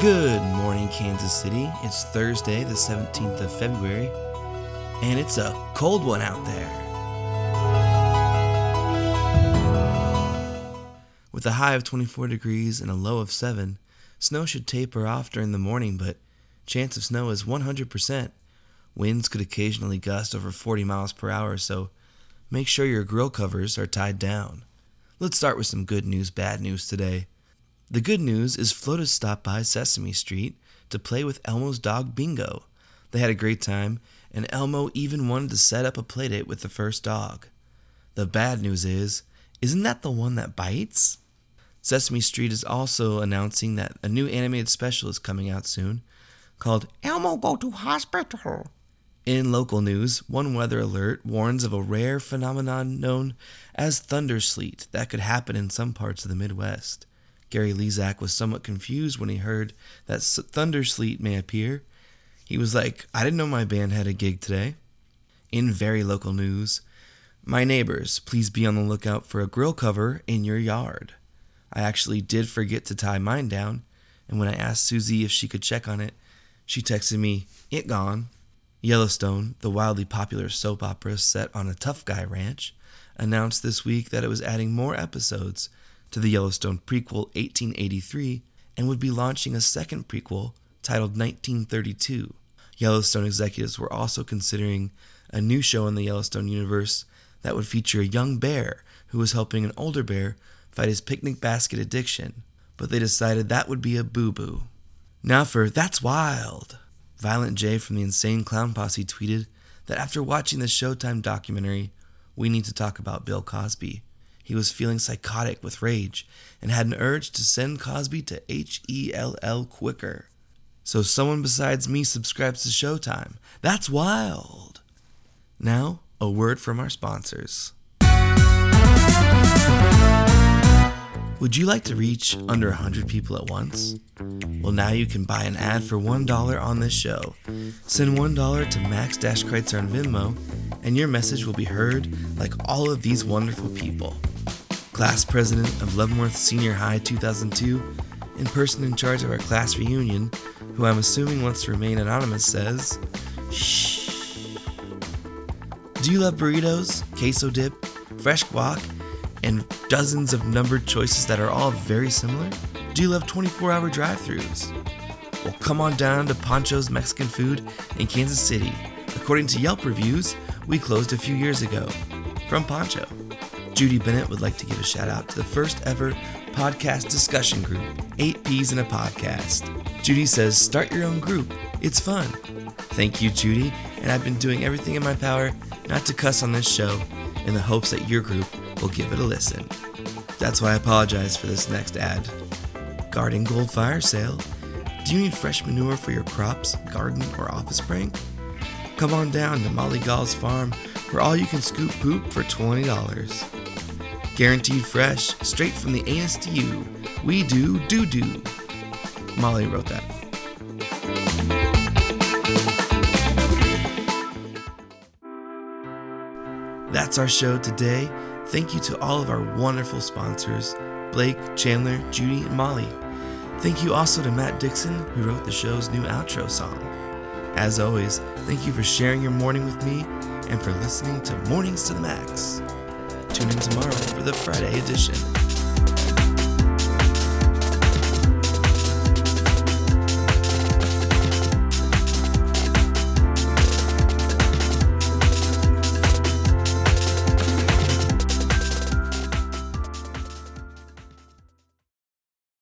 Good morning, Kansas City. It's Thursday, the 17th of February, and it's a cold one out there. With a high of 24 degrees and a low of 7, snow should taper off during the morning, but chance of snow is 100%. Winds could occasionally gust over 40 miles per hour, so make sure your grill covers are tied down. Let's start with some good news, bad news today. The good news is Flo stopped by Sesame Street to play with Elmo's dog Bingo. They had a great time, and Elmo even wanted to set up a playdate with the first dog. The bad news is, isn't that the one that bites? Sesame Street is also announcing that a new animated special is coming out soon called Elmo Go to Hospital. In local news, one weather alert warns of a rare phenomenon known as thundersleet that could happen in some parts of the Midwest. Gary Lezak was somewhat confused when he heard that Thunder Sleet may appear. He was like, I didn't know my band had a gig today. In very local news, my neighbors, please be on the lookout for a grill cover in your yard. I actually did forget to tie mine down, and when I asked Susie if she could check on it, she texted me, It gone. Yellowstone, the wildly popular soap opera set on a tough guy ranch, announced this week that it was adding more episodes to the Yellowstone prequel 1883 and would be launching a second prequel titled 1932. Yellowstone executives were also considering a new show in the Yellowstone universe that would feature a young bear who was helping an older bear fight his picnic basket addiction, but they decided that would be a boo boo. Now for That's Wild! Violent J from the Insane Clown Posse tweeted that after watching the Showtime documentary, we need to talk about Bill Cosby. He was feeling psychotic with rage and had an urge to send Cosby to H E L L quicker. So someone besides me subscribes to Showtime. That's wild. Now, a word from our sponsors. Would you like to reach under 100 people at once? Well, now you can buy an ad for $1 on this show. Send $1 to Max Kreitzer on Venmo, and your message will be heard like all of these wonderful people. Class president of Leavenworth Senior High 2002, and person in charge of our class reunion, who I'm assuming wants to remain anonymous, says, Shh. Do you love burritos, queso dip, fresh guac, and dozens of numbered choices that are all very similar? Do you love 24 hour drive throughs? Well, come on down to Pancho's Mexican Food in Kansas City. According to Yelp reviews, we closed a few years ago. From Pancho. Judy Bennett would like to give a shout out to the first ever podcast discussion group, 8 Peas in a Podcast. Judy says, Start your own group. It's fun. Thank you, Judy, and I've been doing everything in my power not to cuss on this show in the hopes that your group will give it a listen. That's why I apologize for this next ad. Garden Gold Fire Sale. Do you need fresh manure for your crops, garden, or office prank? Come on down to Molly Gall's farm where all you can scoop poop for $20. Guaranteed fresh, straight from the ewe. We do do do. Molly wrote that. That's our show today. Thank you to all of our wonderful sponsors Blake, Chandler, Judy, and Molly. Thank you also to Matt Dixon, who wrote the show's new outro song. As always, thank you for sharing your morning with me and for listening to Mornings to the Max. Tune in tomorrow for the Friday edition.